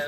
Hey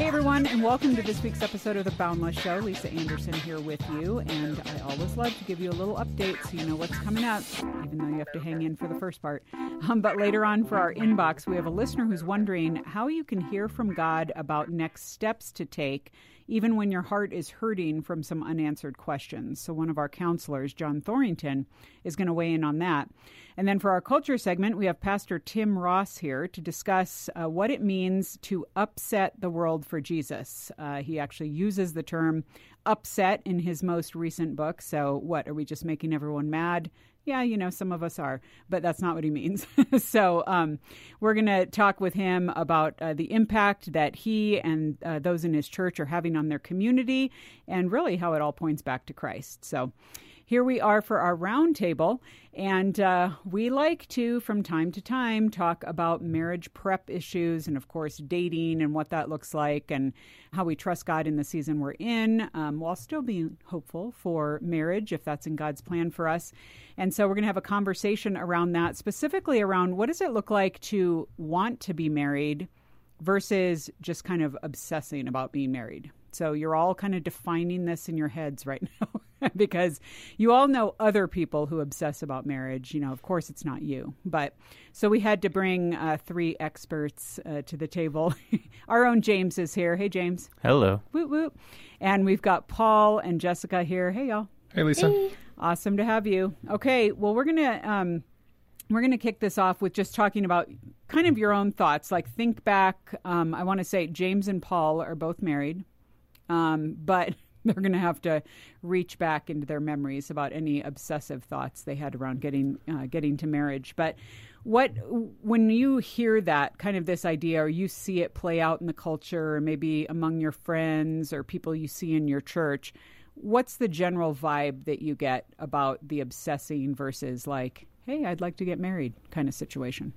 everyone, and welcome to this week's episode of The Boundless Show. Lisa Anderson here with you, and I always love to give you a little update so you know what's coming up, even though you have to hang in for the first part. Um, but later on for our inbox, we have a listener who's wondering how you can hear from God about next steps to take even when your heart is hurting from some unanswered questions. So, one of our counselors, John Thorington, is going to weigh in on that. And then for our culture segment, we have Pastor Tim Ross here to discuss uh, what it means to upset the world for Jesus. Uh, he actually uses the term upset in his most recent book. So, what are we just making everyone mad? Yeah, you know, some of us are, but that's not what he means. so um, we're going to talk with him about uh, the impact that he and uh, those in his church are having on their community and really how it all points back to Christ. So here we are for our roundtable, and uh, we like to, from time to time, talk about marriage prep issues and, of course, dating and what that looks like and how we trust God in the season we're in, um, while still being hopeful for marriage if that's in God's plan for us. And so we're going to have a conversation around that, specifically around what does it look like to want to be married versus just kind of obsessing about being married. So you're all kind of defining this in your heads right now. because you all know other people who obsess about marriage. You know, of course, it's not you. But so we had to bring uh, three experts uh, to the table. Our own James is here. Hey, James. Hello. Whoop, whoop. And we've got Paul and Jessica here. Hey, y'all. Hey, Lisa. Hey. Awesome to have you. Okay, well, we're going to. Um, we're going to kick this off with just talking about kind of your own thoughts. Like, think back. Um, I want to say James and Paul are both married, um, but they're going to have to reach back into their memories about any obsessive thoughts they had around getting uh, getting to marriage. But what when you hear that kind of this idea, or you see it play out in the culture, or maybe among your friends or people you see in your church, what's the general vibe that you get about the obsessing versus like, hey, I'd like to get married kind of situation?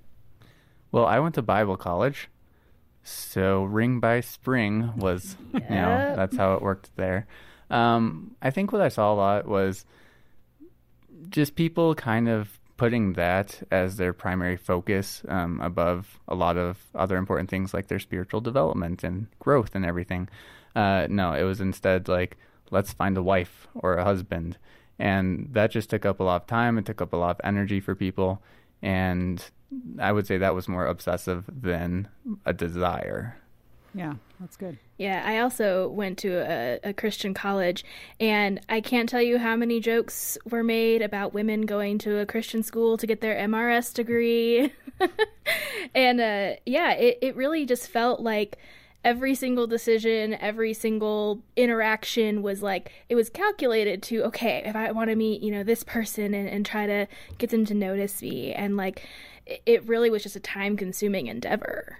Well, I went to Bible college. So ring by spring was, yep. you know, that's how it worked there. Um, I think what I saw a lot was just people kind of putting that as their primary focus um, above a lot of other important things like their spiritual development and growth and everything. Uh, no, it was instead like, let's find a wife or a husband. And that just took up a lot of time. It took up a lot of energy for people. And I would say that was more obsessive than a desire. Yeah, that's good. Yeah, I also went to a, a, Christian college, and I can't tell you how many jokes were made about women going to a Christian school to get their MRS degree. and uh, yeah, it, it really just felt like every single decision, every single interaction was like, it was calculated to, okay, if I want to meet, you know, this person and, and try to get them to notice me. And like, it really was just a time consuming endeavor.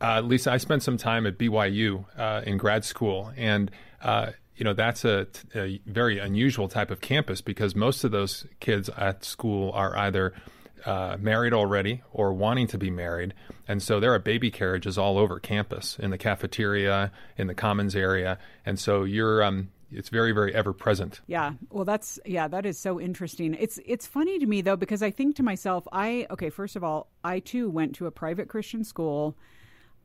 Uh, Lisa, I spent some time at BYU uh, in grad school, and uh, you know that's a, a, very unusual type of campus because most of those kids at school are either uh, married already or wanting to be married, and so there are baby carriages all over campus in the cafeteria, in the commons area, and so you're um, it's very very ever present. Yeah. Well that's yeah that is so interesting. It's it's funny to me though because i think to myself i okay first of all i too went to a private christian school.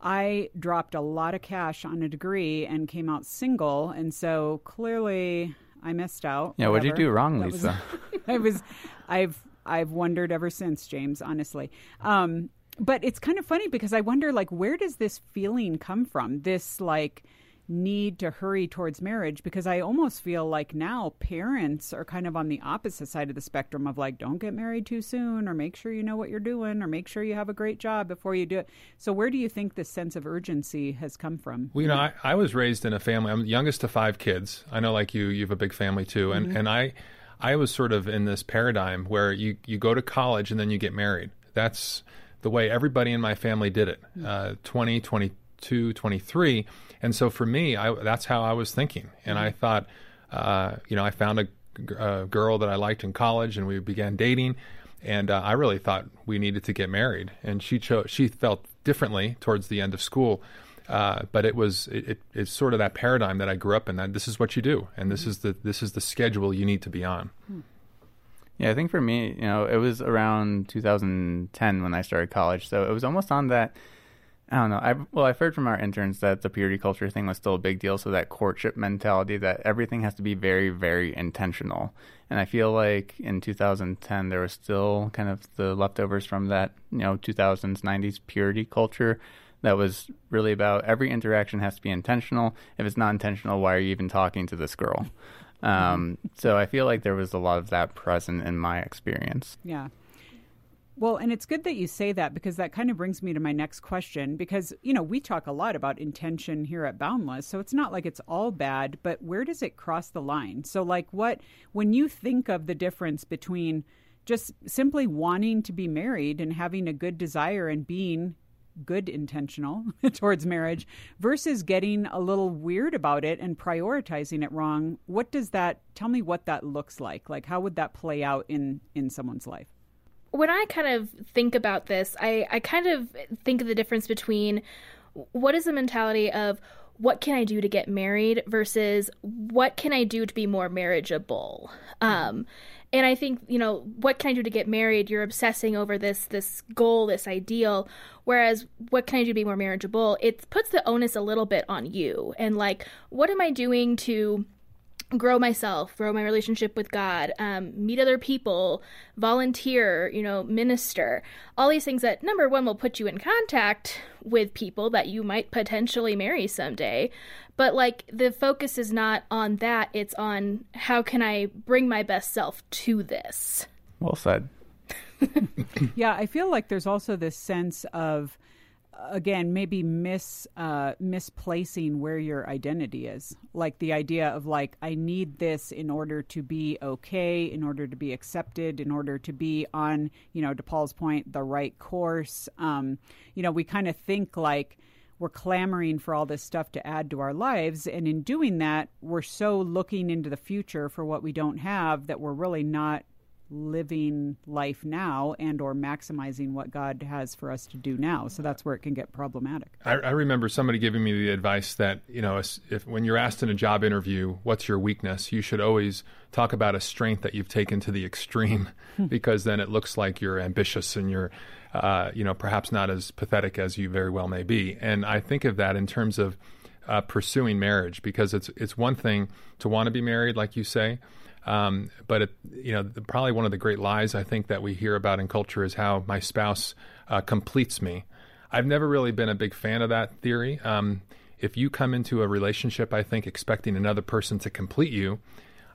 I dropped a lot of cash on a degree and came out single. And so clearly i missed out yeah what did you do wrong lisa? was, i was i've i've wondered ever since james honestly um but it's kind of funny because i wonder like where does this feeling come from this like need to hurry towards marriage because I almost feel like now parents are kind of on the opposite side of the spectrum of like, don't get married too soon, or make sure you know what you're doing, or make sure you have a great job before you do it. So, where do you think this sense of urgency has come from? Well, you know, I, I was raised in a family, I'm the youngest of five kids. I know, like you, you have a big family too. And, mm-hmm. and I, I was sort of in this paradigm where you, you go to college and then you get married. That's the way everybody in my family did it. Mm. Uh, 20, 22, 23 and so for me, I, that's how I was thinking. And I thought, uh, you know, I found a, a, girl that I liked in college, and we began dating. And uh, I really thought we needed to get married. And she chose. She felt differently towards the end of school. Uh, but it was it, it, it's sort of that paradigm that I grew up in. That this is what you do, and this is the this is the schedule you need to be on. Hmm. Yeah, I think for me, you know, it was around 2010 when I started college, so it was almost on that. I don't know. I well, I've heard from our interns that the purity culture thing was still a big deal. So that courtship mentality that everything has to be very, very intentional. And I feel like in 2010 there was still kind of the leftovers from that, you know, 2000s, 90s purity culture that was really about every interaction has to be intentional. If it's not intentional, why are you even talking to this girl? Um, so I feel like there was a lot of that present in my experience. Yeah. Well, and it's good that you say that because that kind of brings me to my next question. Because, you know, we talk a lot about intention here at Boundless. So it's not like it's all bad, but where does it cross the line? So, like, what, when you think of the difference between just simply wanting to be married and having a good desire and being good intentional towards marriage versus getting a little weird about it and prioritizing it wrong, what does that tell me what that looks like? Like, how would that play out in, in someone's life? when I kind of think about this, I, I kind of think of the difference between what is the mentality of what can I do to get married versus what can I do to be more marriageable. Um, and I think you know what can I do to get married? You're obsessing over this this goal, this ideal. Whereas what can I do to be more marriageable? It puts the onus a little bit on you. And like, what am I doing to grow myself, grow my relationship with God, um, meet other people, volunteer, you know, minister, all these things that number one will put you in contact with people that you might potentially marry someday. But like the focus is not on that, it's on how can I bring my best self to this. Well said. yeah, I feel like there's also this sense of again maybe mis uh, misplacing where your identity is. Like the idea of like i need this in order to be okay in order to be accepted in order to be on you know to paul's point the right course. Um, you know we kind of think like we're clamoring for all this stuff to add to our lives and in doing that we're so looking into the future for what we don't have that we're really not living life now and or maximizing what god has for us to do now. So that's where it can get problematic. I, I remember somebody giving me the advice that you know if when you're asked in a job interview what's your weakness? You should always talk about a strength that you've taken to the extreme because then it looks like you're ambitious and you're uh, you know perhaps not as pathetic as you very well may be. And i think of that in terms of uh, pursuing marriage because it's it's one thing to want to be married like you say um, but it, you know, probably one of the great lies I think that we hear about in culture is how my spouse uh, completes me. I've never really been a big fan of that theory. Um, if you come into a relationship, I think expecting another person to complete you,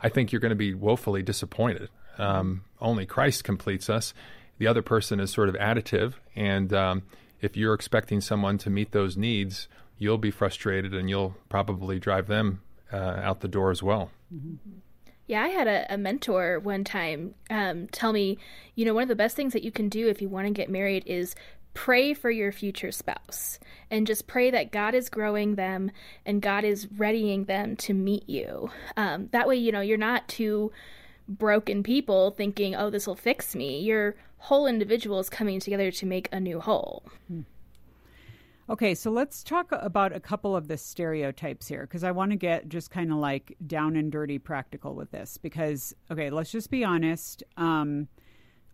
I think you're going to be woefully disappointed. Um, only Christ completes us. The other person is sort of additive, and um, if you're expecting someone to meet those needs, you'll be frustrated and you'll probably drive them uh, out the door as well. Mm-hmm. Yeah, I had a, a mentor one time um, tell me, you know, one of the best things that you can do if you want to get married is pray for your future spouse and just pray that God is growing them and God is readying them to meet you. Um, that way, you know, you're not two broken people thinking, oh, this will fix me. Your whole individual is coming together to make a new whole. Hmm. Okay, so let's talk about a couple of the stereotypes here because I want to get just kind of like down and dirty practical with this. Because, okay, let's just be honest. Um,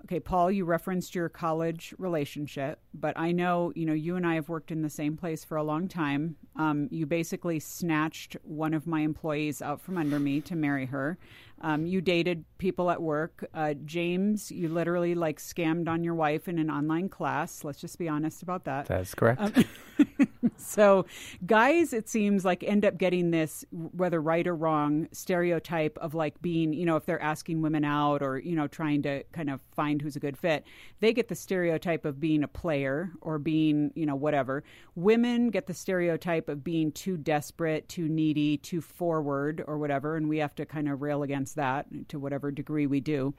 okay, Paul, you referenced your college relationship, but I know, you know, you and I have worked in the same place for a long time. Um, you basically snatched one of my employees out from under me to marry her. Um, you dated people at work. Uh, James, you literally like scammed on your wife in an online class. Let's just be honest about that. That's correct. Um, so, guys, it seems like end up getting this, whether right or wrong, stereotype of like being, you know, if they're asking women out or, you know, trying to kind of find who's a good fit, they get the stereotype of being a player or being, you know, whatever. Women get the stereotype of being too desperate, too needy, too forward or whatever. And we have to kind of rail against that to whatever degree we do.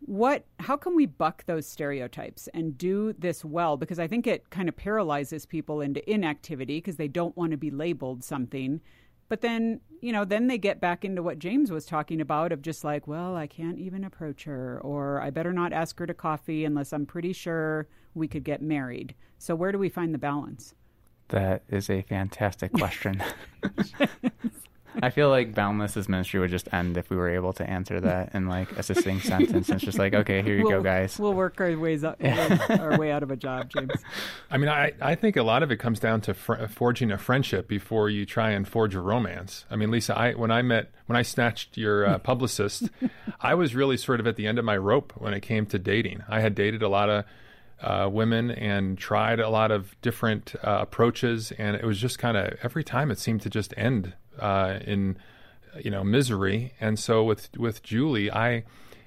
What how can we buck those stereotypes and do this well? Because i think it kind of paralyzes people into inactivity because they don't want to be labeled something. But then you know then they get back into what james was talking about of just like well i can't even approach her or i better not ask her to coffee unless i'm pretty sure we could get married. So where do we find the balance? That is a fantastic question I feel like Boundless's ministry would just end if we were able to answer that in like a succinct sentence. It's just like, okay, here you we'll, go, guys. We'll work our ways up, our way out of a job, James. I mean, I, I think a lot of it comes down to fr- forging a friendship before you try and forge a romance. I mean, Lisa, I when I met when I snatched your uh, publicist, I was really sort of at the end of my rope when it came to dating. I had dated a lot of uh, women and tried a lot of different uh, approaches, and it was just kind of every time it seemed to just end uh, in you know misery. And so with with Julie, I,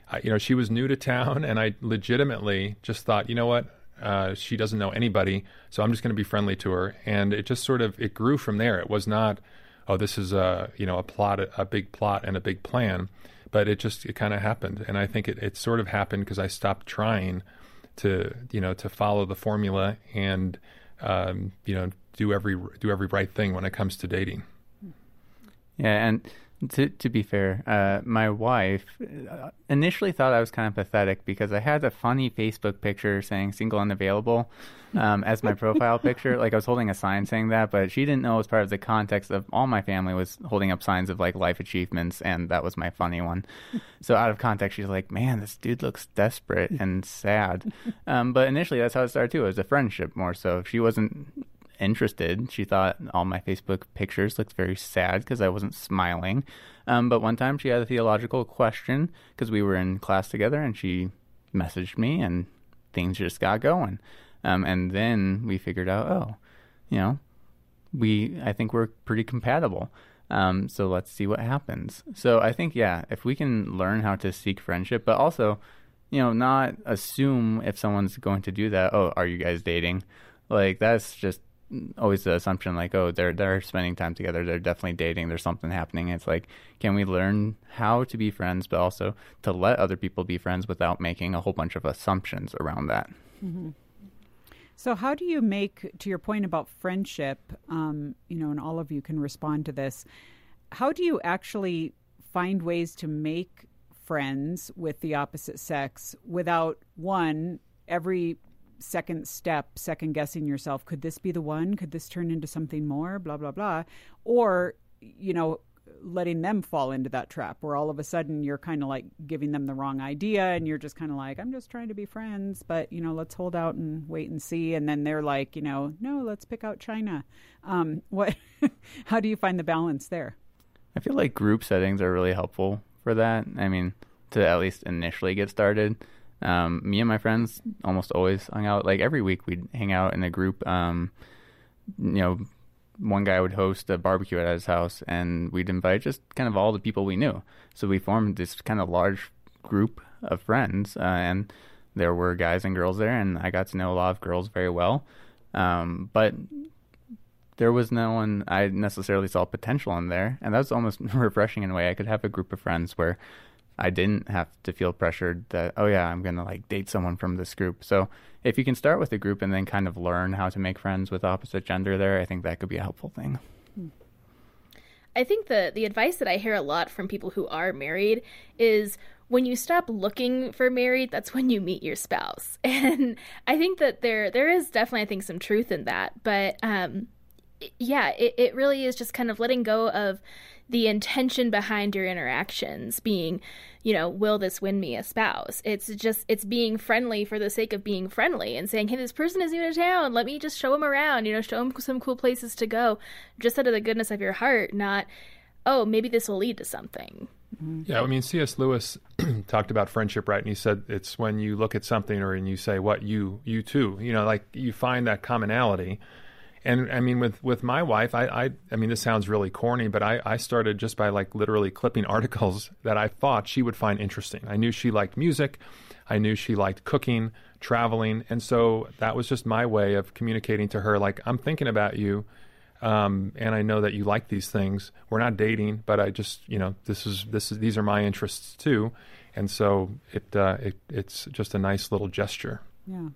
I, you know she was new to town, and I legitimately just thought, you know what, uh, she doesn't know anybody, so I'm just going to be friendly to her, and it just sort of it grew from there. It was not, oh, this is a you know a plot, a big plot, and a big plan, but it just it kind of happened, and I think it it sort of happened because I stopped trying to you know to follow the formula and um, you know do every do every right thing when it comes to dating. Yeah, and to to be fair, uh, my wife uh, initially thought I was kind of pathetic because I had a funny Facebook picture saying "single and available" um, as my profile picture. Like I was holding a sign saying that, but she didn't know it was part of the context of all my family was holding up signs of like life achievements, and that was my funny one. So out of context, she's like, "Man, this dude looks desperate and sad." Um, but initially, that's how it started too. It was a friendship more so. She wasn't interested. She thought all my Facebook pictures looked very sad because I wasn't smiling. Um, but one time she had a theological question because we were in class together and she messaged me and things just got going. Um, and then we figured out, oh, you know, we, I think we're pretty compatible. Um, so let's see what happens. So I think, yeah, if we can learn how to seek friendship, but also, you know, not assume if someone's going to do that, oh, are you guys dating? Like, that's just always the assumption like oh they're they're spending time together they're definitely dating there's something happening it's like can we learn how to be friends but also to let other people be friends without making a whole bunch of assumptions around that mm-hmm. so how do you make to your point about friendship um, you know and all of you can respond to this how do you actually find ways to make friends with the opposite sex without one every second step, second guessing yourself. Could this be the one? Could this turn into something more? Blah, blah, blah. Or, you know, letting them fall into that trap where all of a sudden you're kind of like giving them the wrong idea and you're just kind of like, I'm just trying to be friends, but, you know, let's hold out and wait and see. And then they're like, you know, no, let's pick out China. Um, what, how do you find the balance there? I feel like group settings are really helpful for that. I mean, to at least initially get started um, me and my friends almost always hung out. Like every week, we'd hang out in a group. Um, you know, one guy would host a barbecue at his house, and we'd invite just kind of all the people we knew. So we formed this kind of large group of friends, uh, and there were guys and girls there, and I got to know a lot of girls very well. Um, but there was no one I necessarily saw potential in there, and that was almost refreshing in a way. I could have a group of friends where I didn't have to feel pressured that, oh yeah, I'm going to like date someone from this group. So if you can start with a group and then kind of learn how to make friends with opposite gender there, I think that could be a helpful thing. I think the the advice that I hear a lot from people who are married is when you stop looking for married, that's when you meet your spouse. And I think that there there is definitely I think some truth in that. But um yeah, it, it really is just kind of letting go of the intention behind your interactions being you know will this win me a spouse? It's just it's being friendly for the sake of being friendly and saying hey this person is new to town. Let me just show him around you know show him some cool places to go just out of the goodness of your heart not oh maybe this will lead to something. Mm-hmm. Yeah, I mean, C.S. Lewis talked about friendship, right? And he said it's when you look at something or and you say, "What you you too," you know, like you find that commonality, and I mean, with with my wife, I I, I mean, this sounds really corny, but I I started just by like literally clipping articles that I thought she would find interesting. I knew she liked music, I knew she liked cooking, traveling, and so that was just my way of communicating to her, like I'm thinking about you. Um, and I know that you like these things. We're not dating, but I just, you know, this is this is these are my interests too, and so it, uh, it it's just a nice little gesture. Yeah.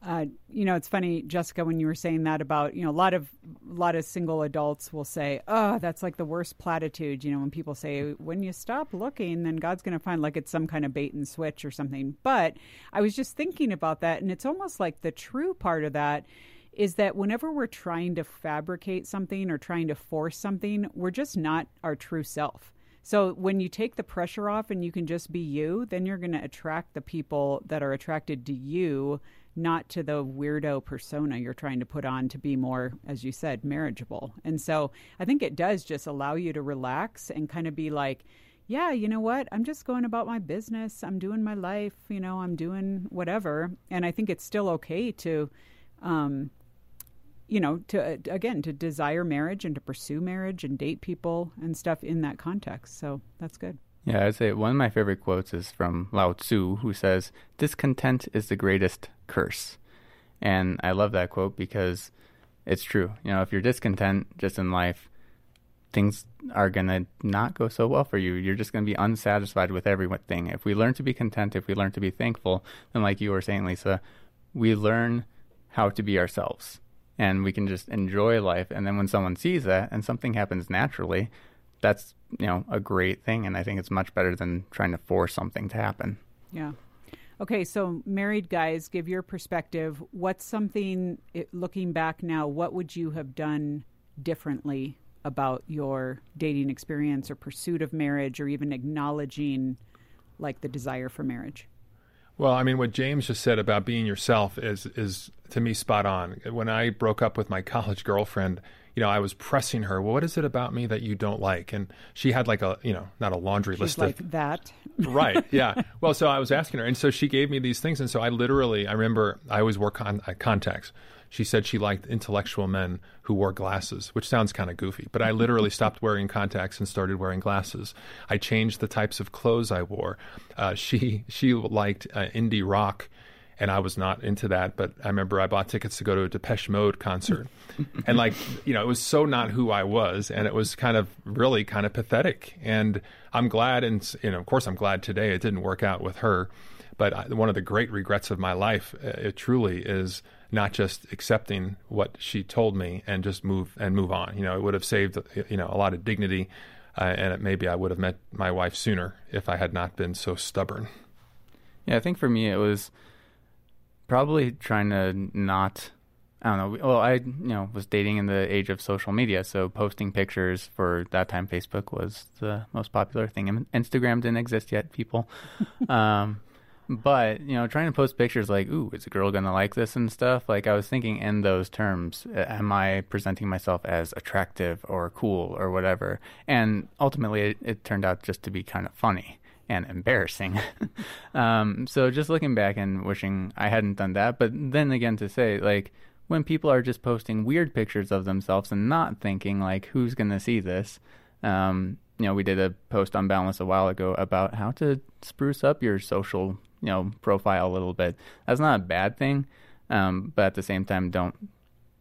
Uh, you know, it's funny, Jessica, when you were saying that about you know a lot of a lot of single adults will say, "Oh, that's like the worst platitude." You know, when people say, "When you stop looking, then God's going to find," like it's some kind of bait and switch or something. But I was just thinking about that, and it's almost like the true part of that is that whenever we're trying to fabricate something or trying to force something, we're just not our true self. So when you take the pressure off and you can just be you, then you're going to attract the people that are attracted to you, not to the weirdo persona you're trying to put on to be more, as you said, marriageable. And so I think it does just allow you to relax and kind of be like, yeah, you know what? I'm just going about my business. I'm doing my life. You know, I'm doing whatever. And I think it's still okay to, um, you know, to again to desire marriage and to pursue marriage and date people and stuff in that context. So that's good. Yeah, I'd say one of my favorite quotes is from Lao Tzu, who says, "Discontent is the greatest curse," and I love that quote because it's true. You know, if you're discontent just in life, things are going to not go so well for you. You're just going to be unsatisfied with everything. If we learn to be content, if we learn to be thankful, then, like you were saying, Lisa, we learn how to be ourselves and we can just enjoy life. And then when someone sees that and something happens naturally, that's, you know, a great thing. And I think it's much better than trying to force something to happen. Yeah. Okay, so married guys, give your perspective. What's something, looking back now, what would you have done differently about your dating experience or pursuit of marriage or even acknowledging like the desire for marriage? Well, I mean, what James just said about being yourself is is to me spot on. When I broke up with my college girlfriend, you know, I was pressing her. Well, what is it about me that you don't like? And she had like a, you know, not a laundry She's list like of that. right. Yeah. Well, so I was asking her, and so she gave me these things, and so I literally, I remember, I always wore con- uh, contacts. She said she liked intellectual men who wore glasses, which sounds kind of goofy, but I literally stopped wearing contacts and started wearing glasses. I changed the types of clothes I wore. Uh, she she liked uh, indie rock and I was not into that. But I remember I bought tickets to go to a Depeche Mode concert, and like you know, it was so not who I was, and it was kind of really kind of pathetic. And I'm glad, and you know, of course, I'm glad today it didn't work out with her. But I, one of the great regrets of my life, uh, it truly is not just accepting what she told me and just move and move on. You know, it would have saved you know a lot of dignity, uh, and it, maybe I would have met my wife sooner if I had not been so stubborn. Yeah, I think for me it was probably trying to not. I don't know. Well, I you know was dating in the age of social media, so posting pictures for that time Facebook was the most popular thing. Instagram didn't exist yet, people. um, but you know, trying to post pictures like, "Ooh, is a girl gonna like this?" and stuff. Like I was thinking in those terms. Am I presenting myself as attractive or cool or whatever? And ultimately, it, it turned out just to be kind of funny and embarrassing. um, so just looking back and wishing I hadn't done that. But then again, to say like when people are just posting weird pictures of themselves and not thinking like, "Who's gonna see this?" Um, you know, we did a post on Boundless a while ago about how to spruce up your social you know profile a little bit. That's not a bad thing, um, but at the same time, don't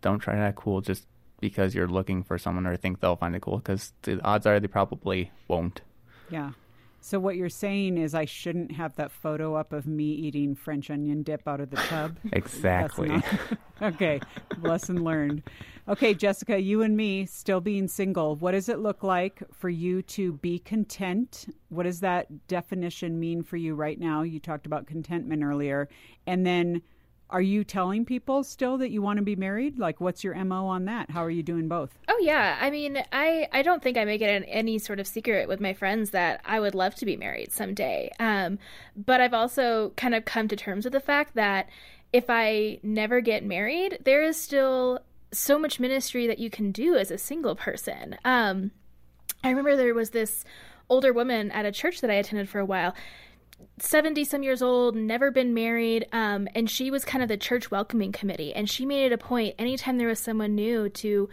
don't try to act cool just because you're looking for someone or think they'll find it cool because the odds are they probably won't. Yeah. So what you're saying is I shouldn't have that photo up of me eating French onion dip out of the tub. exactly. Not... okay. Lesson learned. Okay, Jessica, you and me still being single. What does it look like for you to be content? What does that definition mean for you right now? You talked about contentment earlier. And then are you telling people still that you want to be married? Like, what's your mo on that? How are you doing both? Oh yeah, I mean, I I don't think I make it any sort of secret with my friends that I would love to be married someday. Um, but I've also kind of come to terms with the fact that if I never get married, there is still so much ministry that you can do as a single person. Um, I remember there was this older woman at a church that I attended for a while 70 some years old, never been married, um, and she was kind of the church welcoming committee. And she made it a point anytime there was someone new to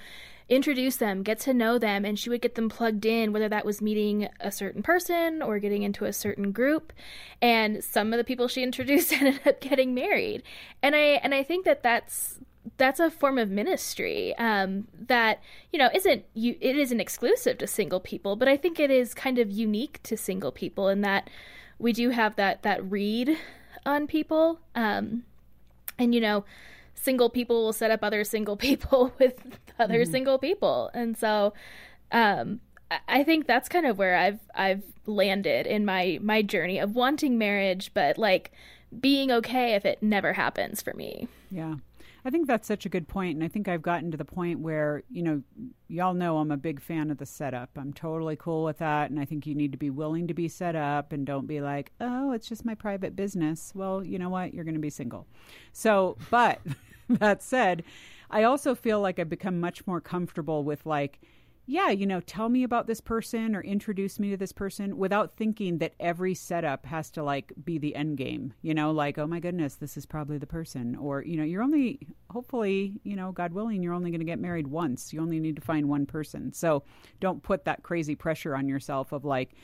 introduce them, get to know them, and she would get them plugged in, whether that was meeting a certain person or getting into a certain group. And some of the people she introduced ended up getting married. And I and I think that that's that's a form of ministry um, that you know isn't you it isn't exclusive to single people, but I think it is kind of unique to single people in that we do have that that read on people um and you know single people will set up other single people with other mm-hmm. single people and so um I think that's kind of where I've I've landed in my my journey of wanting marriage but like being okay if it never happens for me. Yeah. I think that's such a good point, and I think I've gotten to the point where you know, y'all know I'm a big fan of the setup. I'm totally cool with that, and I think you need to be willing to be set up, and don't be like, oh, it's just my private business. Well, you know what? You're going to be single. So, but that said, I also feel like I've become much more comfortable with like yeah, you know, tell me about this person or introduce me to this person without thinking that every setup has to like be the end game. You know, like, oh my goodness, this is probably the person. Or, you know, you're only, hopefully, you know, God willing, you're only going to get married once. You only need to find one person. So don't put that crazy pressure on yourself of like,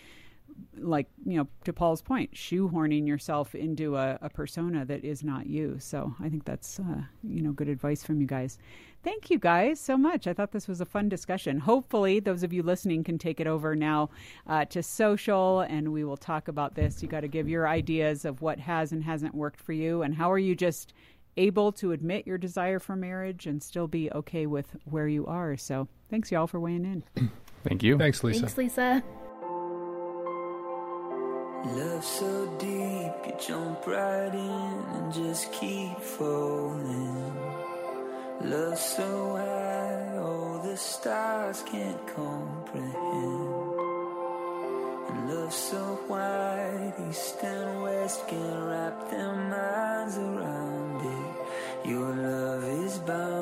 like you know to paul's point shoehorning yourself into a, a persona that is not you. So i think that's uh, you know good advice from you guys. Thank you guys so much. I thought this was a fun discussion. Hopefully those of you listening can take it over now uh, to social and we will talk about this. You got to give your ideas of what has and hasn't worked for you. And how are you just able to admit your desire for marriage and still be okay with where you are? So thanks y'all for weighing in. Thank you. Thanks lisa. Thanks lisa Love so deep, you jump right in and just keep falling. Love so high, all the stars can't comprehend. And love so wide, east and west can't wrap their minds around it. Your love is boundless,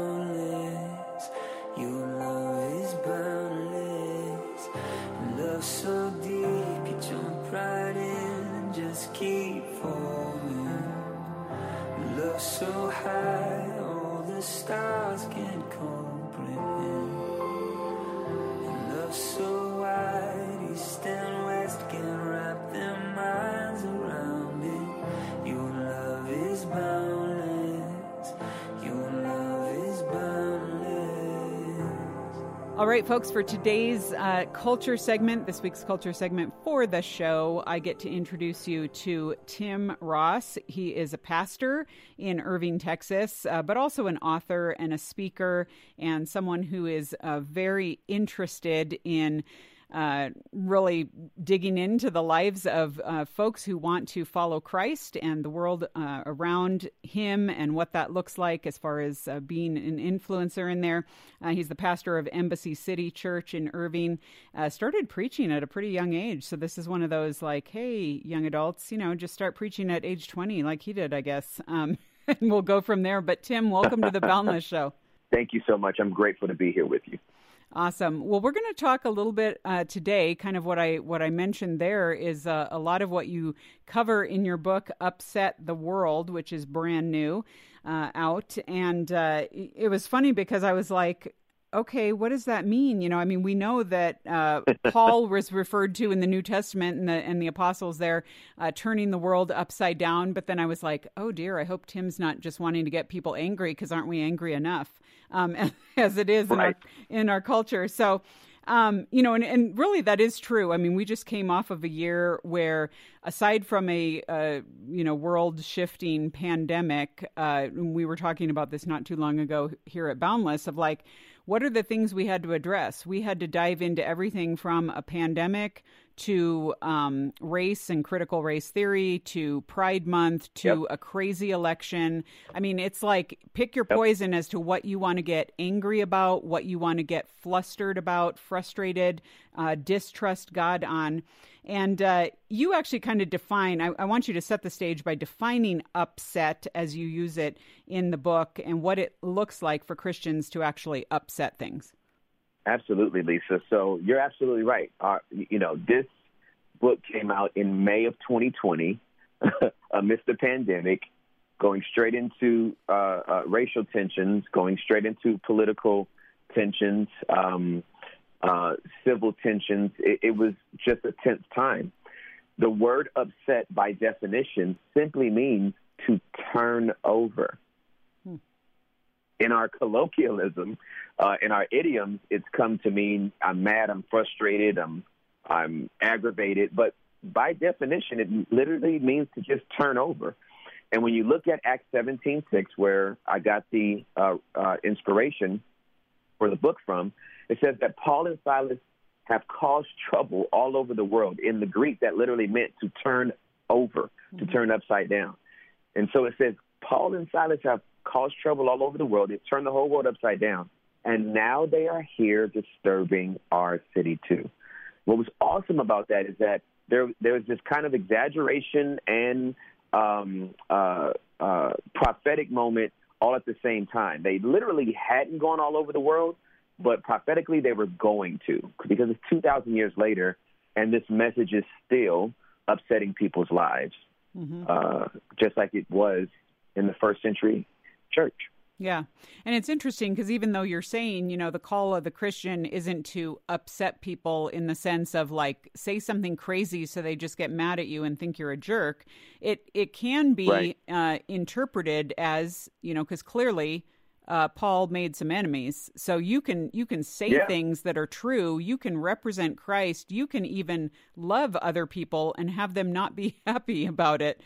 so high, all the stars can't comprehend. And love so All right, folks, for today's uh, culture segment, this week's culture segment for the show, I get to introduce you to Tim Ross. He is a pastor in Irving, Texas, uh, but also an author and a speaker, and someone who is uh, very interested in uh, really digging into the lives of uh, folks who want to follow Christ and the world uh, around him and what that looks like as far as uh, being an influencer in there. Uh, he's the pastor of Embassy City Church in Irving. Started preaching at a pretty young age. So this is one of those like, hey, young adults, you know, just start preaching at age 20 like he did, I guess. Um, and we'll go from there. But Tim, welcome to the Boundless Show. Thank you so much. I'm grateful to be here with you. Awesome. Well, we're going to talk a little bit uh, today. Kind of what I what I mentioned there is uh, a lot of what you cover in your book, "Upset the World," which is brand new uh, out. And uh, it was funny because I was like, okay, what does that mean? You know, I mean, we know that uh, Paul was referred to in the New Testament and the and the apostles there uh, turning the world upside down. But then I was like, oh dear, I hope Tim's not just wanting to get people angry because aren't we angry enough um, as it is right. in our in our culture? So. Um, you know, and, and really that is true. I mean, we just came off of a year where, aside from a uh, you know world shifting pandemic, uh, we were talking about this not too long ago here at Boundless of like what are the things we had to address? We had to dive into everything from a pandemic to um, race and critical race theory to Pride Month to Yep. a crazy election. I mean, it's like pick your Yep. poison as to what you want to get angry about, what you want to get flustered about, frustrated, uh, distrust God on. And uh, you actually kind of define, I, I want you to set the stage by defining upset as you use it in the book and what it looks like for Christians to actually upset things. Absolutely, Lisa. So you're absolutely right. Uh, you know, this book came out in May of 2020 amidst the pandemic, going straight into uh, uh, racial tensions, going straight into political tensions, um, uh, civil tensions. It, it was just a tense time. The word upset, by definition, simply means to turn over. In our colloquialism, uh, in our idioms, it's come to mean I'm mad, I'm frustrated, I'm I'm aggravated. But by definition, it literally means to just turn over. And when you look at Acts 17:6, where I got the uh, uh, inspiration for the book from, it says that Paul and Silas have caused trouble all over the world. In the Greek, that literally meant to turn over, to turn upside down. And so it says Paul and Silas have caused trouble all over the world. They've turned the whole world upside down. And now they are here disturbing our city too. What was awesome about that is that there there was this kind of exaggeration and um, uh, uh, prophetic moment all at the same time. They literally hadn't gone all over the world, but prophetically they were going to because it's 2,000 years later, and this message is still upsetting people's lives, mm-hmm. uh, just like it was in the first century church. Yeah. And it's interesting because even though you're saying, you know, the call of the Christian isn't to upset people in the sense of like say something crazy so they just get mad at you and think you're a jerk, it it can be right. uh, interpreted as, you know, because clearly uh, Paul made some enemies. So you can you can say yeah. things that are true. You can represent Christ. You can even love other people and have them not be happy about it,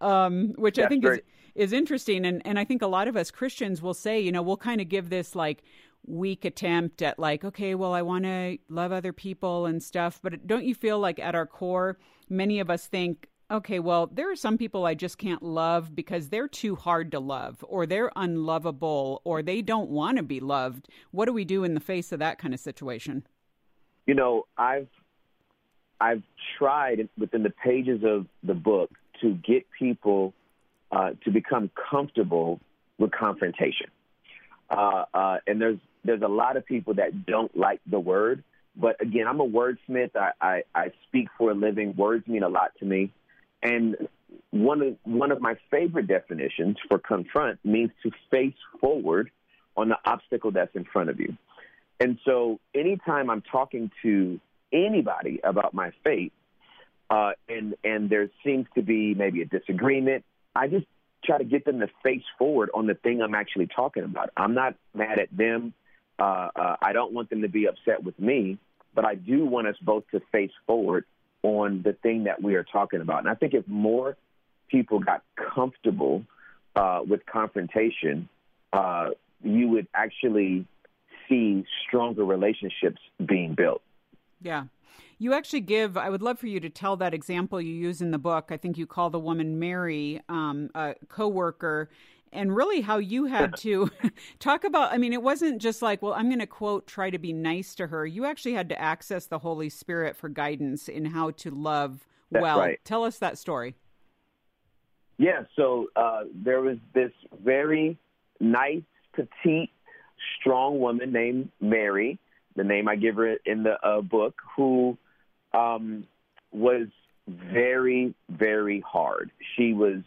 um, which That's I think great. is is interesting. And, and I think a lot of us Christians will say, you know, we'll kind of give this like weak attempt at like, okay, well, I want to love other people and stuff. But don't you feel like at our core, many of us think, okay, well, there are some people I just can't love because they're too hard to love or they're unlovable or they don't want to be loved. What do we do in the face of that kind of situation? You know, I've I've tried within the pages of the book to get people uh, to become comfortable with confrontation. Uh, uh, and there's there's a lot of people that don't like the word, but again, I'm a wordsmith. I, I, I speak for a living. Words mean a lot to me, and one of one of my favorite definitions for confront means to face forward on the obstacle that's in front of you. And so, anytime I'm talking to anybody about my faith, uh, and and there seems to be maybe a disagreement I just try to get them to face forward on the thing I'm actually talking about. I'm not mad at them. Uh, uh, I don't want them to be upset with me, but I do want us both to face forward on the thing that we are talking about. And I think if more people got comfortable uh, with confrontation, uh, you would actually see stronger relationships being built. Yeah. You actually give, I would love for you to tell that example you use in the book. I think you call the woman Mary, um, a coworker, and really how you had to talk about. I mean, it wasn't just like, well, I'm going to quote, try to be nice to her. You actually had to access the Holy Spirit for guidance in how to love That's well. Right. Tell us that story. Yeah, so uh, there was this very nice, petite, strong woman named Mary, the name I give her in the uh, book, who um, was very, very hard. She was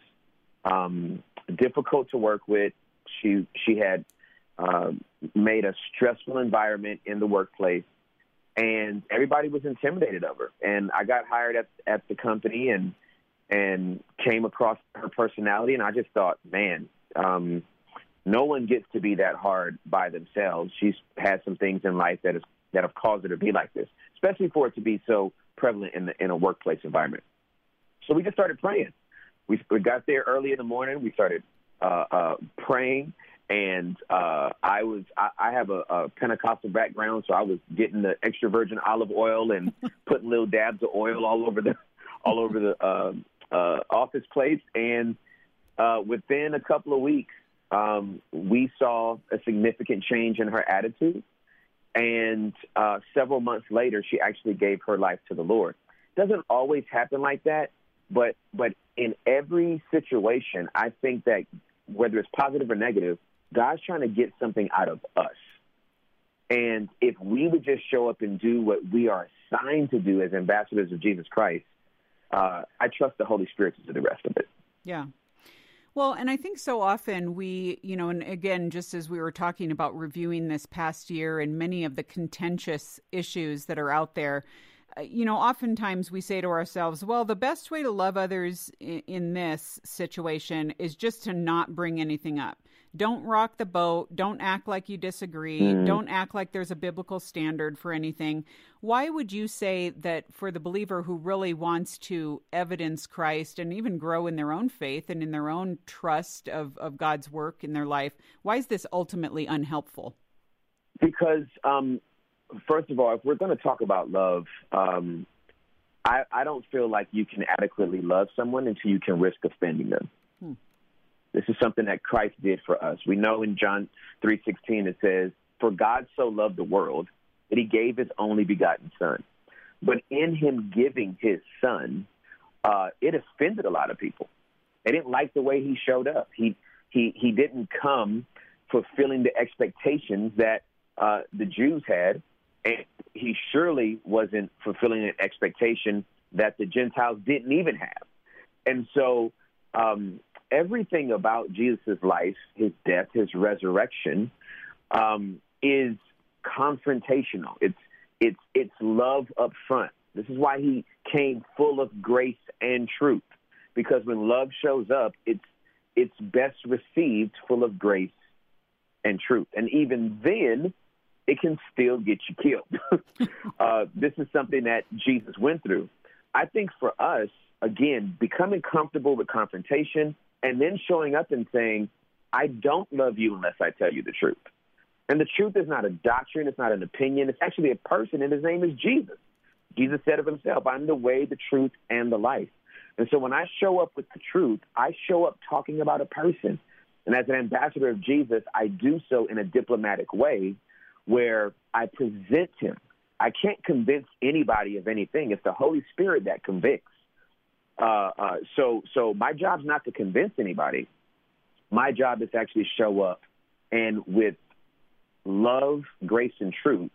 um, difficult to work with. She she had uh, made a stressful environment in the workplace, and everybody was intimidated of her. And I got hired at at the company and and came across her personality, and I just thought, man. Um, no one gets to be that hard by themselves. She's had some things in life that has that have caused her to be like this, especially for it to be so prevalent in the in a workplace environment. So we just started praying. We, we got there early in the morning. We started uh, uh, praying, and uh, I was I, I have a, a Pentecostal background, so I was getting the extra virgin olive oil and putting little dabs of oil all over the all over the uh, uh, office place. And uh, within a couple of weeks, um, we saw a significant change in her attitude. And uh, several months later, she actually gave her life to the Lord. Doesn't always happen like that, but but in every situation, I think that whether it's positive or negative, God's trying to get something out of us. And if we would just show up and do what we are assigned to do as ambassadors of Jesus Christ, uh, I trust the Holy Spirit to do the rest of it. Yeah, well, and I think so often we, you know, and again, just as we were talking about reviewing this past year and many of the contentious issues that are out there, uh, you know, oftentimes we say to ourselves, well, the best way to love others in, in this situation is just to not bring anything up. Don't rock the boat. Don't act like you disagree. Mm. Don't act like there's a biblical standard for anything. Why would you say that for the believer who really wants to evidence Christ and even grow in their own faith and in their own trust of, of God's work in their life, why is this ultimately unhelpful? Because um, first of all, if we're going to talk about love, um, I, I, don't feel like you can adequately love someone until you can risk offending them. This is something that Christ did for us. We know in John 3:16 it says, "For God so loved the world that he gave his only begotten son." But in him giving his son, uh, it offended a lot of people. They didn't like the way he showed up. He he he didn't come fulfilling the expectations that uh, the Jews had, and he surely wasn't fulfilling an expectation that the Gentiles didn't even have. And so, um, everything about Jesus' life, his death, his resurrection, um, is confrontational. It's it's it's love up front. This is why he came full of grace and truth, because when love shows up, it's it's best received full of grace and truth. And even then, it can still get you killed. uh, this is something that Jesus went through. I think for us, again, becoming comfortable with confrontation and then showing up and saying, I don't love you unless I tell you the truth. And the truth is not a doctrine, it's not an opinion, it's actually a person, and his name is Jesus. Jesus said of himself, I'm the way, the truth, and the life. And so when I show up with the truth, I show up talking about a person. And as an ambassador of Jesus, I do so in a diplomatic way where I present him. I can't convince anybody of anything. It's the Holy Spirit that convicts. Uh, uh, so, so my job's not to convince anybody. My job is to actually show up and with love, grace, and truth,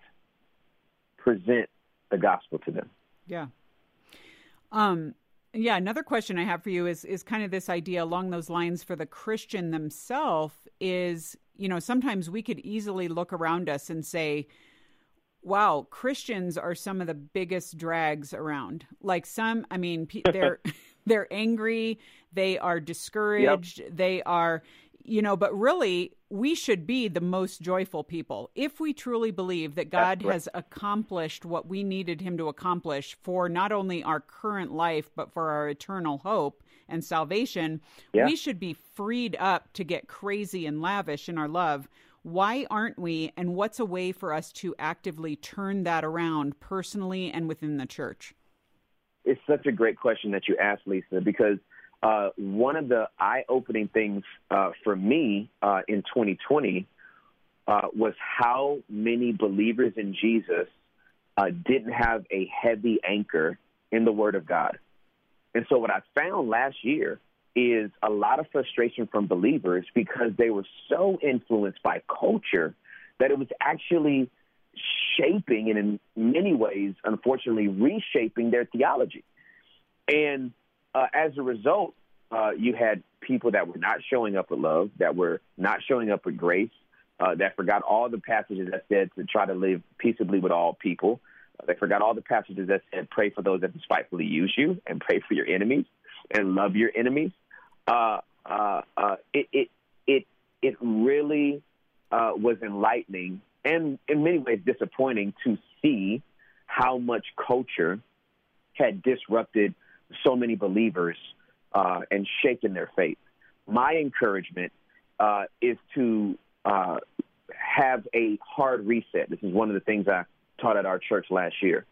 present the gospel to them. Yeah. Um, yeah, another question I have for you is is kind of this idea along those lines for the Christian themselves is, you know, sometimes we could easily look around us and say, wow, Christians are some of the biggest drags around. Like some, I mean, they're they're angry, they are discouraged, yep. they are, you know, but really we should be the most joyful people if we truly believe that God right. has accomplished what we needed him to accomplish for not only our current life but for our eternal hope and salvation. Yeah. We should be freed up to get crazy and lavish in our love. Why aren't we? And what's a way for us to actively turn that around personally and within the church? It's such a great question that you asked, Lisa, because uh, one of the eye-opening things uh, for me uh, in 2020 uh, was how many believers in Jesus uh, didn't have a heavy anchor in the Word of God. And so, what I found last year is a lot of frustration from believers because they were so influenced by culture that it was actually shaping and, in many ways, unfortunately, reshaping their theology. And uh, as a result, uh, you had people that were not showing up with love, that were not showing up with grace, uh, that forgot all the passages that said to try to live peaceably with all people. They forgot all the passages that said pray for those that despitefully use you and pray for your enemies and love your enemies. Uh, uh, uh, it, it, it, it really was enlightening and in many ways disappointing to see how much culture had disrupted so many believers and shaken their faith. My encouragement is to have a hard reset. This is one of the things I taught at our church last year.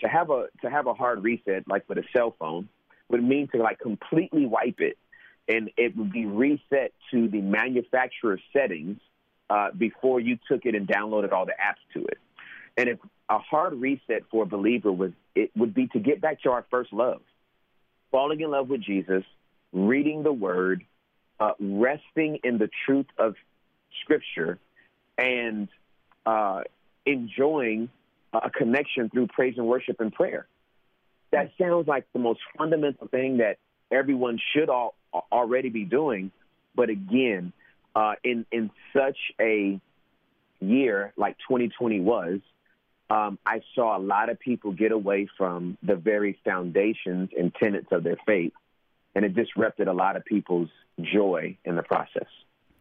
To have a to have a hard reset, like with a cell phone, would mean to like completely wipe it, and it would be reset to the manufacturer settings uh, before you took it and downloaded all the apps to it. And if a hard reset for a believer was it would be to get back to our first love falling in love with Jesus, reading the Word, uh, resting in the truth of Scripture, and uh, enjoying a connection through praise and worship and prayer. That sounds like the most fundamental thing that everyone should all, already be doing. But again, uh, in in such a year like 2020 was, um, I saw a lot of people get away from the very foundations and tenets of their faith, and it disrupted a lot of people's joy in the process.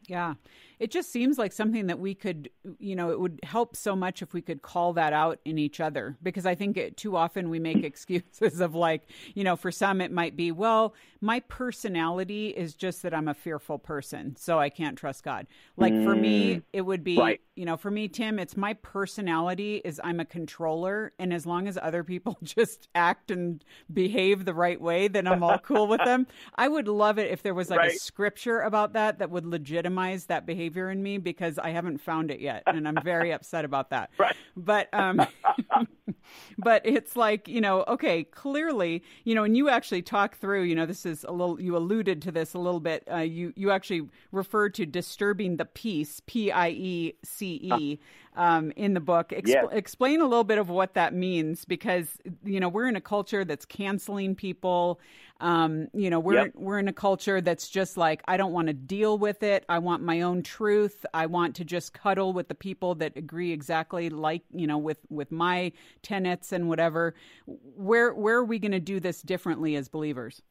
Yeah, it just seems like something that we could, you know, it would help so much if we could call that out in each other because I think it, too often we make excuses of like, you know, for some it might be, well, my personality is just that I'm a fearful person, so I can't trust God. Like for me, mm. it would be, Right. you know, for me, Tim, it's my personality is I'm a controller, and as long as other people just act and behave the right way, then I'm all cool with them. I would love it if there was like a scripture about that that would legitimize that behavior in me because I haven't found it yet, and I'm very upset about that. Right. But um, but it's like you know, okay, clearly, you know, and you actually talk through, you know, this is a little. You alluded to this a little bit. Uh, you you actually refer to disturbing the peace, P I E C E, um, in the book. Expl- Yes. Explain a little bit of what that means, because you know we're in a culture that's canceling people. Um, you know, we're Yep. we're in a culture that's just like I don't want to deal with it. I want my own truth. I want to just cuddle with the people that agree exactly like you know with with my tenets and whatever. Where where are we going to do this differently as believers?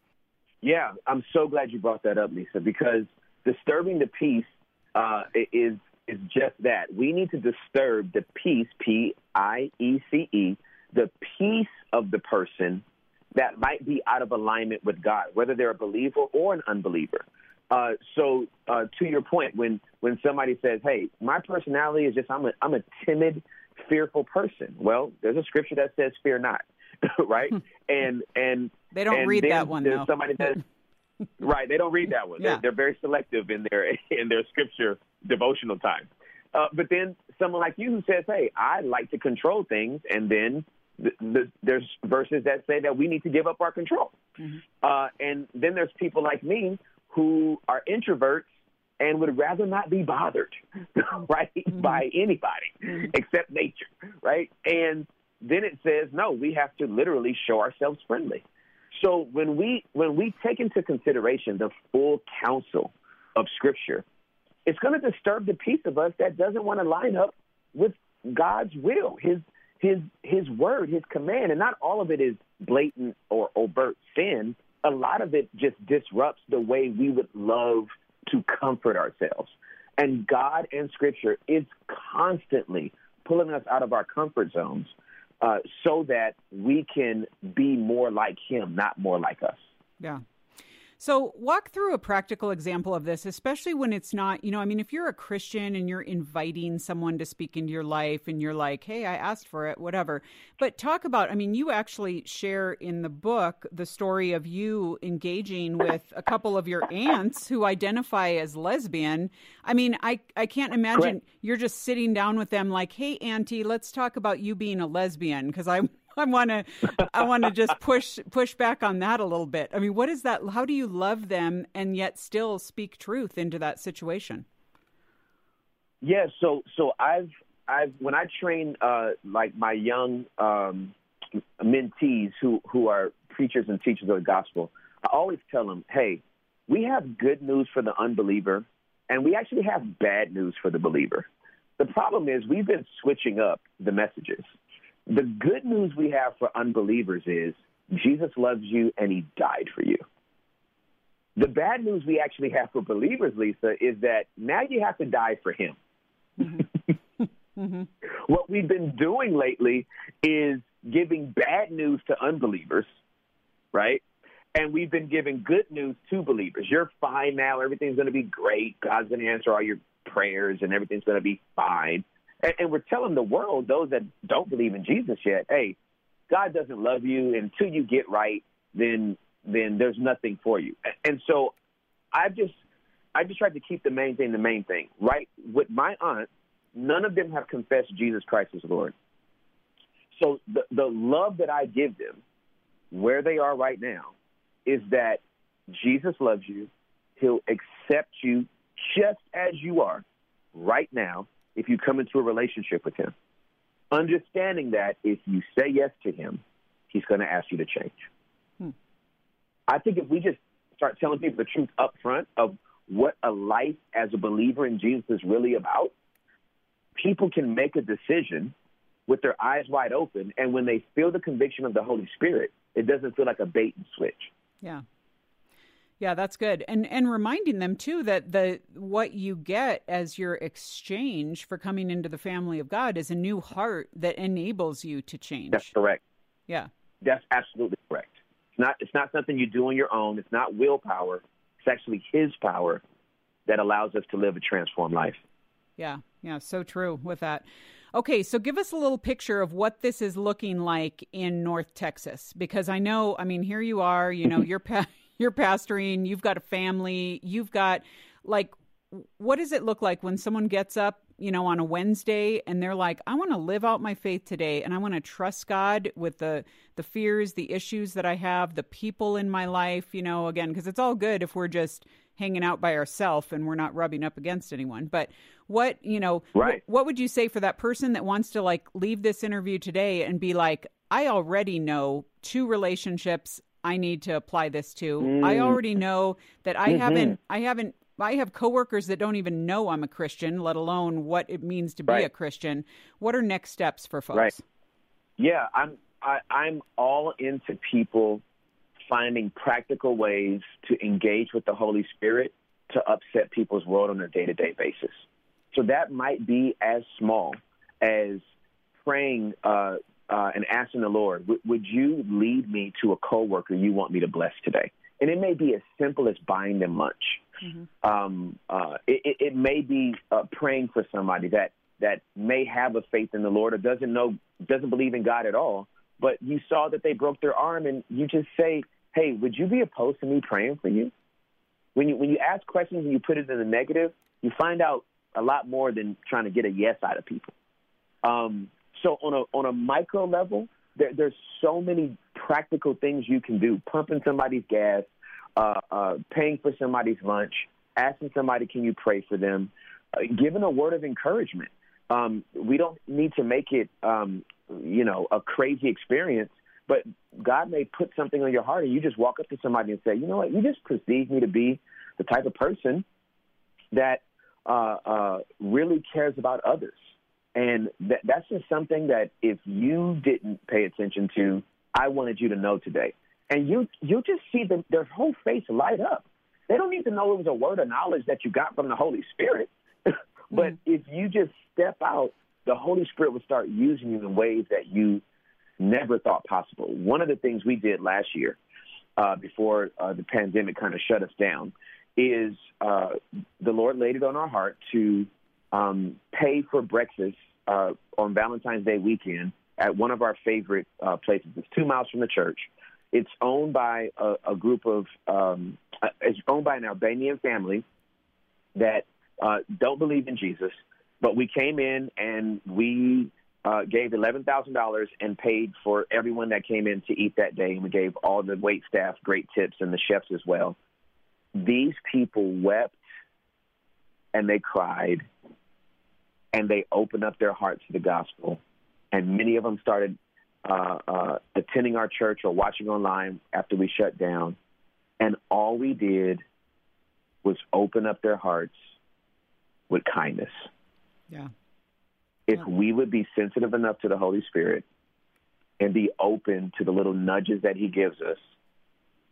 Yeah, I'm so glad you brought that up, Lisa, because disturbing the peace uh, is is just that. We need to disturb the peace, P I E C E, the peace of the person that might be out of alignment with God, whether they're a believer or an unbeliever. Uh, so, uh, to your point, when when somebody says, "Hey, my personality is just I'm a I'm a timid, fearful person," well, there's a scripture that says, "Fear not," right? and and They don't and read that one, though. Somebody that, right? They don't read that one. Yeah. They're, they're very selective in their in their scripture devotional time. Uh, but then someone like you who says, "Hey, I like to control things," and then th- th- there's verses that say that we need to give up our control. Uh, and then there's people like me who are introverts and would rather not be bothered, right, by anybody except nature, right? And then it says, no, we have to literally show ourselves friendly. So when we when we take into consideration the full counsel of Scripture, it's going to disturb the piece of us that doesn't want to line up with God's will, His His His word, His command, and not all of it is blatant or overt sin. A lot of it just disrupts the way we would love to comfort ourselves. And God and Scripture is constantly pulling us out of our comfort zones uh, so that we can be more like Him, not more like us. Yeah. So, walk through a practical example of this, especially when it's not, you know, I mean, if you're a Christian and you're inviting someone to speak into your life and you're like, hey, I asked for it, whatever. But talk about, I mean, you actually share in the book the story of you engaging with a couple of your aunts who identify as lesbian. I mean, I, I can't imagine Correct. you're just sitting down with them like, hey, Auntie, let's talk about you being a lesbian because I. I want to, I want to just push push back on that a little bit. I mean, what is that? How do you love them and yet still speak truth into that situation? Yeah, so so I've I've when I train uh, like my young um, mentees who who are preachers and teachers of the gospel, I always tell them, hey, we have good news for the unbeliever, and we actually have bad news for the believer. The problem is we've been switching up the messages. The good news we have for unbelievers is Jesus loves you and he died for you. The bad news we actually have for believers, Lisa, is that now you have to die for him. Mm-hmm. Mm-hmm. What we've been doing lately is giving bad news to unbelievers, right? And we've been giving good news to believers. You're fine now. Everything's going to be great. God's going to answer all your prayers and everything's going to be fine. And, and we're telling the world, those that don't believe in Jesus yet, hey, God doesn't love you until you get right. Then, then there's nothing for you. And so, I just, I just tried to keep the main thing the main thing. Right with my aunt, none of them have confessed Jesus Christ as Lord. So the the love that I give them, where they are right now, is that Jesus loves you. He'll accept you just as you are right now if you come into a relationship with him. Understanding that if you say yes to him, he's going to ask you to change. Hmm. I think if we just start telling people the truth up front of what a life as a believer in Jesus is really about, people can make a decision with their eyes wide open. And when they feel the conviction of the Holy Spirit, it doesn't feel like a bait and switch. Yeah. Yeah, that's good. And and reminding them too that the what you get as your exchange for coming into the family of God is a new heart that enables you to change. That's correct. Yeah. That's absolutely correct. It's not it's not something you do on your own. It's not willpower. It's actually his power that allows us to live a transformed life. Yeah. Yeah, so true with that. Okay, so give us a little picture of what this is looking like in North Texas because I know, I mean, here you are, you know, you're pa- you're pastoring, you've got a family, you've got like what does it look like when someone gets up, you know, on a Wednesday and they're like, I want to live out my faith today and I want to trust God with the the fears, the issues that I have, the people in my life, you know, again, because it's all good if we're just hanging out by ourselves and we're not rubbing up against anyone. But what, you know, right. wh- what would you say for that person that wants to like leave this interview today and be like, I already know two relationships I need to apply this to. Mm. I already know that I mm-hmm. haven't I haven't I have coworkers that don't even know I'm a Christian, let alone what it means to be right. a Christian. What are next steps for folks? Right. Yeah, I'm I, I'm all into people finding practical ways to engage with the Holy Spirit to upset people's world on a day to day basis. So that might be as small as praying uh, uh, and asking the Lord, would you lead me to a coworker you want me to bless today? And it may be as simple as buying them lunch. Mm-hmm. Um, uh, it, it, may be uh, praying for somebody that that may have a faith in the Lord or doesn't know, doesn't believe in God at all, but you saw that they broke their arm, and you just say, "Hey, would you be opposed to me praying for you?" When you when you ask questions and you put it in the negative, you find out a lot more than trying to get a yes out of people. Um, so on a on a micro level, there, there's so many practical things you can do: pumping somebody's gas, uh, uh, paying for somebody's lunch, asking somebody, "Can you pray for them?" Uh, giving a word of encouragement. Um, we don't need to make it, um, you know, a crazy experience. But God may put something on your heart, and you just walk up to somebody and say, "You know what? You just perceive me to be the type of person that uh, uh, really cares about others." And that, that's just something that if you didn't pay attention to, I wanted you to know today. And you you just see the, their whole face light up. They don't need to know it was a word of knowledge that you got from the Holy Spirit. but mm-hmm. if you just step out, the Holy Spirit will start using you in ways that you never thought possible. One of the things we did last year, uh, before uh, the pandemic kind of shut us down, is uh, the Lord laid it on our heart to um, pay for breakfast uh, on Valentine's Day weekend at one of our favorite uh, places. It's two miles from the church. It's owned by a, a group of, um, uh, it's owned by an Albanian family that uh, don't believe in Jesus. But we came in and we uh, gave eleven thousand dollars and paid for everyone that came in to eat that day, and we gave all the wait staff great tips and the chefs as well. These people wept and they cried and they opened up their hearts to the gospel. And many of them started uh, uh, attending our church or watching online after we shut down. And all we did was open up their hearts with kindness. Yeah. If yeah. we would be sensitive enough to the Holy Spirit and be open to the little nudges that He gives us,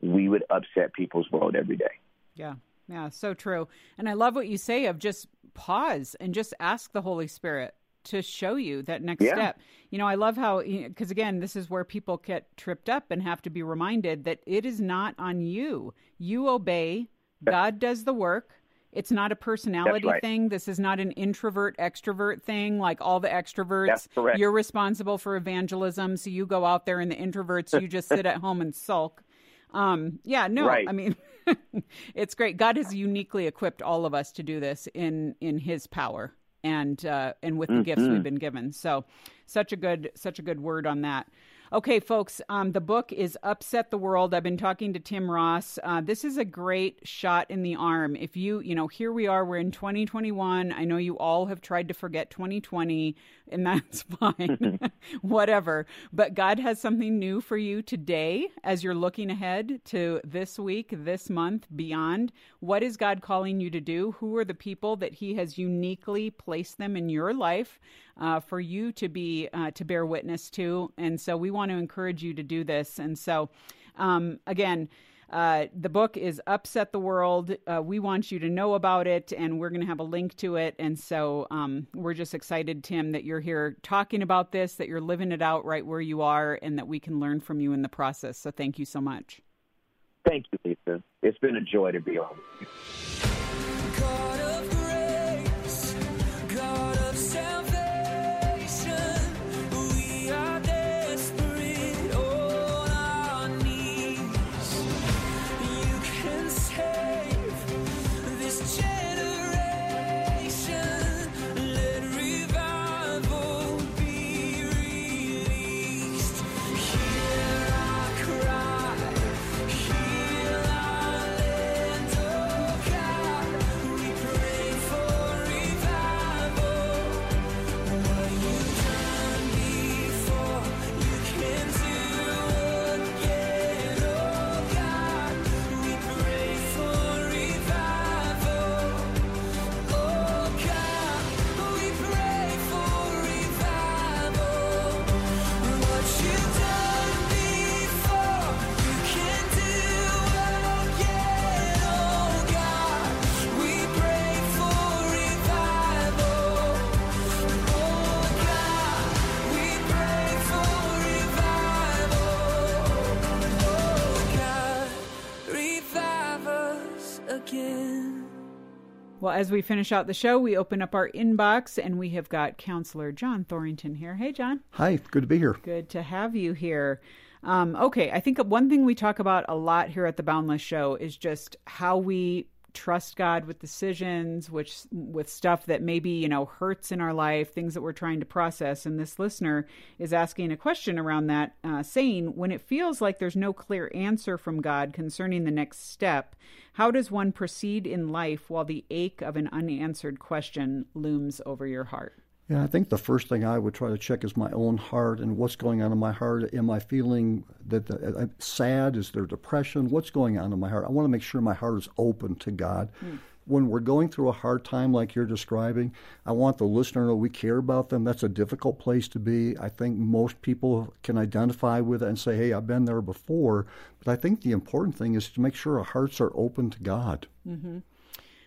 we would upset people's world every day. Yeah. Yeah, so true. And I love what you say of just pause and just ask the Holy Spirit to show you that next yeah. step. You know, I love how, because again, this is where people get tripped up and have to be reminded that it is not on you. You obey, God does the work. It's not a personality right. thing. This is not an introvert extrovert thing like all the extroverts. You're responsible for evangelism. So you go out there and the introverts, you just sit at home and sulk. Um, yeah, no, right. I mean, it's great. God has uniquely equipped all of us to do this in in His power and uh, and with the mm-hmm. gifts we've been given. So, such a good such a good word on that. Okay, folks, um, the book is Upset the World. I've been talking to Tim Ross. Uh, this is a great shot in the arm. If you, you know, here we are, we're in 2021. I know you all have tried to forget 2020, and that's fine, whatever. But God has something new for you today as you're looking ahead to this week, this month, beyond. What is God calling you to do? Who are the people that He has uniquely placed them in your life? uh, for you to be uh, to bear witness to. And so we want to encourage you to do this. And so, um, again, Uh, the book is Upset the World. Uh, we want you to know about it, and we're going to have a link to it. And so um, we're just excited, Tim, that you're here talking about this, that you're living it out right where you are, and that we can learn from you in the process. So thank you so much. Thank you, Lisa. It's been a joy to be on with you. Well, as we finish out the show, we open up our inbox and we have got counselor John Thorington here. Hey, John. Hi, good to be here. Good to have you here. Um, okay, I think one thing we talk about a lot here at the Boundless Show is just how we trust God with decisions, which with stuff that maybe, you know, hurts in our life, things that we're trying to process. And this listener is asking a question around that, uh, saying, when it feels like there's no clear answer from God concerning the next step, how does one proceed in life while the ache of an unanswered question looms over your heart? Yeah, I think the first thing I would try to check is my own heart and what's going on in my heart. Am I feeling that the, uh, sad? Is there depression? What's going on in my heart? I want to make sure my heart is open to God. Mm. When we're going through a hard time like you're describing, I want the listener to know we care about them. That's a difficult place to be. I think most people can identify with it and say, hey, I've been there before. But I think the important thing is to make sure our hearts are open to God. Mm-hmm.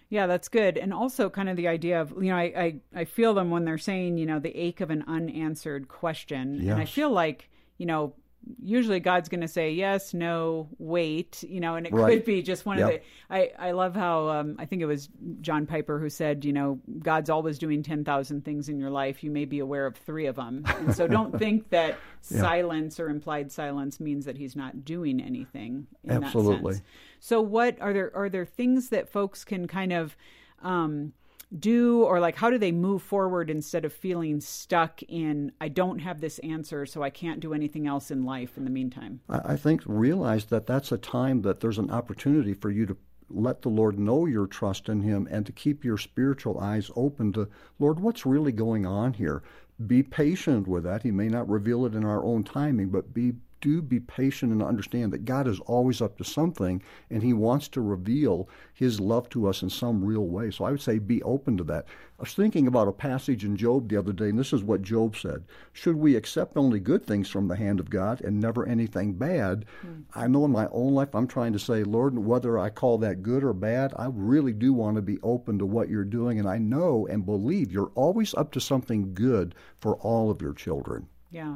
Yeah, that's good. And also kind of the idea of, you know, I, I, I feel them when they're saying, you know, the ache of an unanswered question. Yes. And I feel like, you know, usually God's going to say yes, no, wait, you know, and it right. could be just one yep. of the. I I love how um, I think it was John Piper who said, you know, God's always doing ten thousand things in your life. You may be aware of three of them, and so don't think that yeah. silence or implied silence means that He's not doing anything. Absolutely. So, what are there? Are there things that folks can kind of um, do or like how do they move forward instead of feeling stuck in i don't have this answer so i can't do anything else in life in the meantime i think realize that that's a time that there's an opportunity for you to let the lord know your trust in him and to keep your spiritual eyes open to lord what's really going on here be patient with that he may not reveal it in our own timing but be do be patient and understand that God is always up to something and He wants to reveal His love to us in some real way. So I would say be open to that. I was thinking about a passage in Job the other day, and this is what Job said Should we accept only good things from the hand of God and never anything bad? Mm. I know in my own life I'm trying to say, Lord, whether I call that good or bad, I really do want to be open to what you're doing. And I know and believe you're always up to something good for all of your children. Yeah.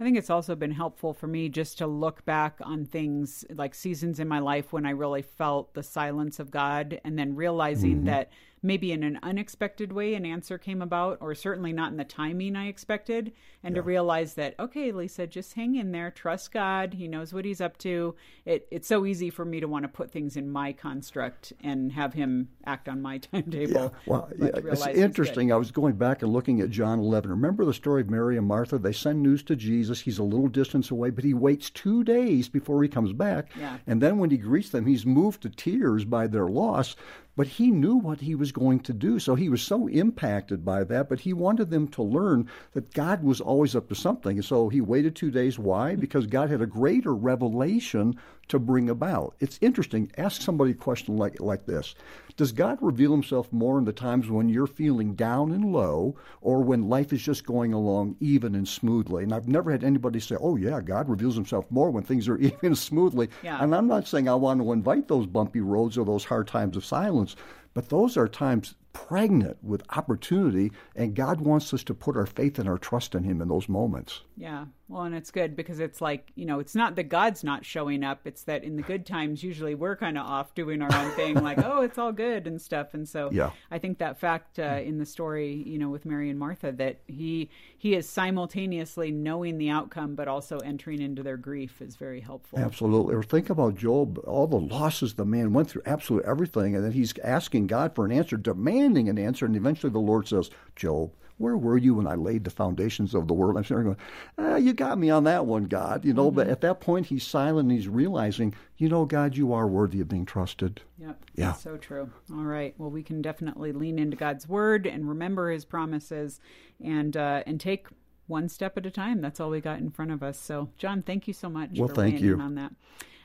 I think it's also been helpful for me just to look back on things like seasons in my life when I really felt the silence of God and then realizing mm-hmm. that maybe in an unexpected way an answer came about, or certainly not in the timing I expected. And yeah. to realize that, okay, Lisa, just hang in there, trust God. He knows what he's up to. It, it's so easy for me to want to put things in my construct and have him act on my timetable. Yeah. Well, yeah, it's interesting. I was going back and looking at John 11. Remember the story of Mary and Martha? They send news to Jesus. He's a little distance away, but he waits two days before he comes back. Yeah. And then when he greets them, he's moved to tears by their loss but he knew what he was going to do. So he was so impacted by that, but he wanted them to learn that God was always up to something. And so he waited two days. Why? Because God had a greater revelation to bring about. It's interesting. Ask somebody a question like, like this Does God reveal himself more in the times when you're feeling down and low or when life is just going along even and smoothly? And I've never had anybody say, oh, yeah, God reveals himself more when things are even and smoothly. Yeah. And I'm not saying I want to invite those bumpy roads or those hard times of silence, but those are times pregnant with opportunity, and God wants us to put our faith and our trust in Him in those moments. Yeah. Well, and it's good because it's like, you know, it's not that God's not showing up. It's that in the good times, usually we're kind of off doing our own thing, like, oh, it's all good and stuff. And so Yeah. I think that fact uh, in the story, you know, with Mary and Martha, that he he is simultaneously knowing the outcome, but also entering into their grief is very helpful. Absolutely. Or think about Job, all the losses the man went through, absolutely everything, and then he's asking God for an answer, demanding an answer, and eventually the Lord says, Job, where were you when I laid the foundations of the world? I'm sitting there going, ah, you got me on that one, God. You know, but at that point he's silent and he's realizing, you know, God, you are worthy of being trusted. Yep. Yeah. So true. All right. Well, we can definitely lean into God's word and remember his promises and uh, and take one step at a time. That's all we got in front of us. So, John, thank you so much Well, for thank you. in on that.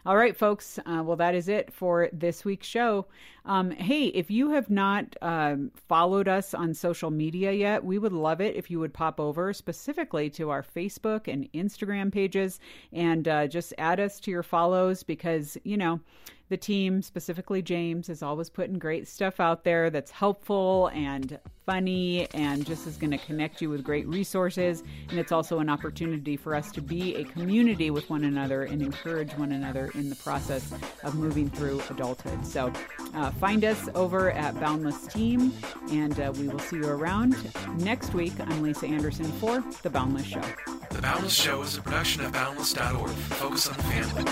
All right, folks. Uh, well, that is it for this week's show. Um, hey, if you have not um, followed us on social media yet, we would love it if you would pop over specifically to our Facebook and Instagram pages and uh, just add us to your follows because, you know, the team, specifically James, is always putting great stuff out there that's helpful and funny and just is going to connect you with great resources. And it's also an opportunity for us to be a community with one another and encourage one another in the process of moving through adulthood. So uh, find us over at Boundless Team, and uh, we will see you around next week. I'm Lisa Anderson for The Boundless Show. The Boundless Show is a production of Boundless.org. Focus on the family.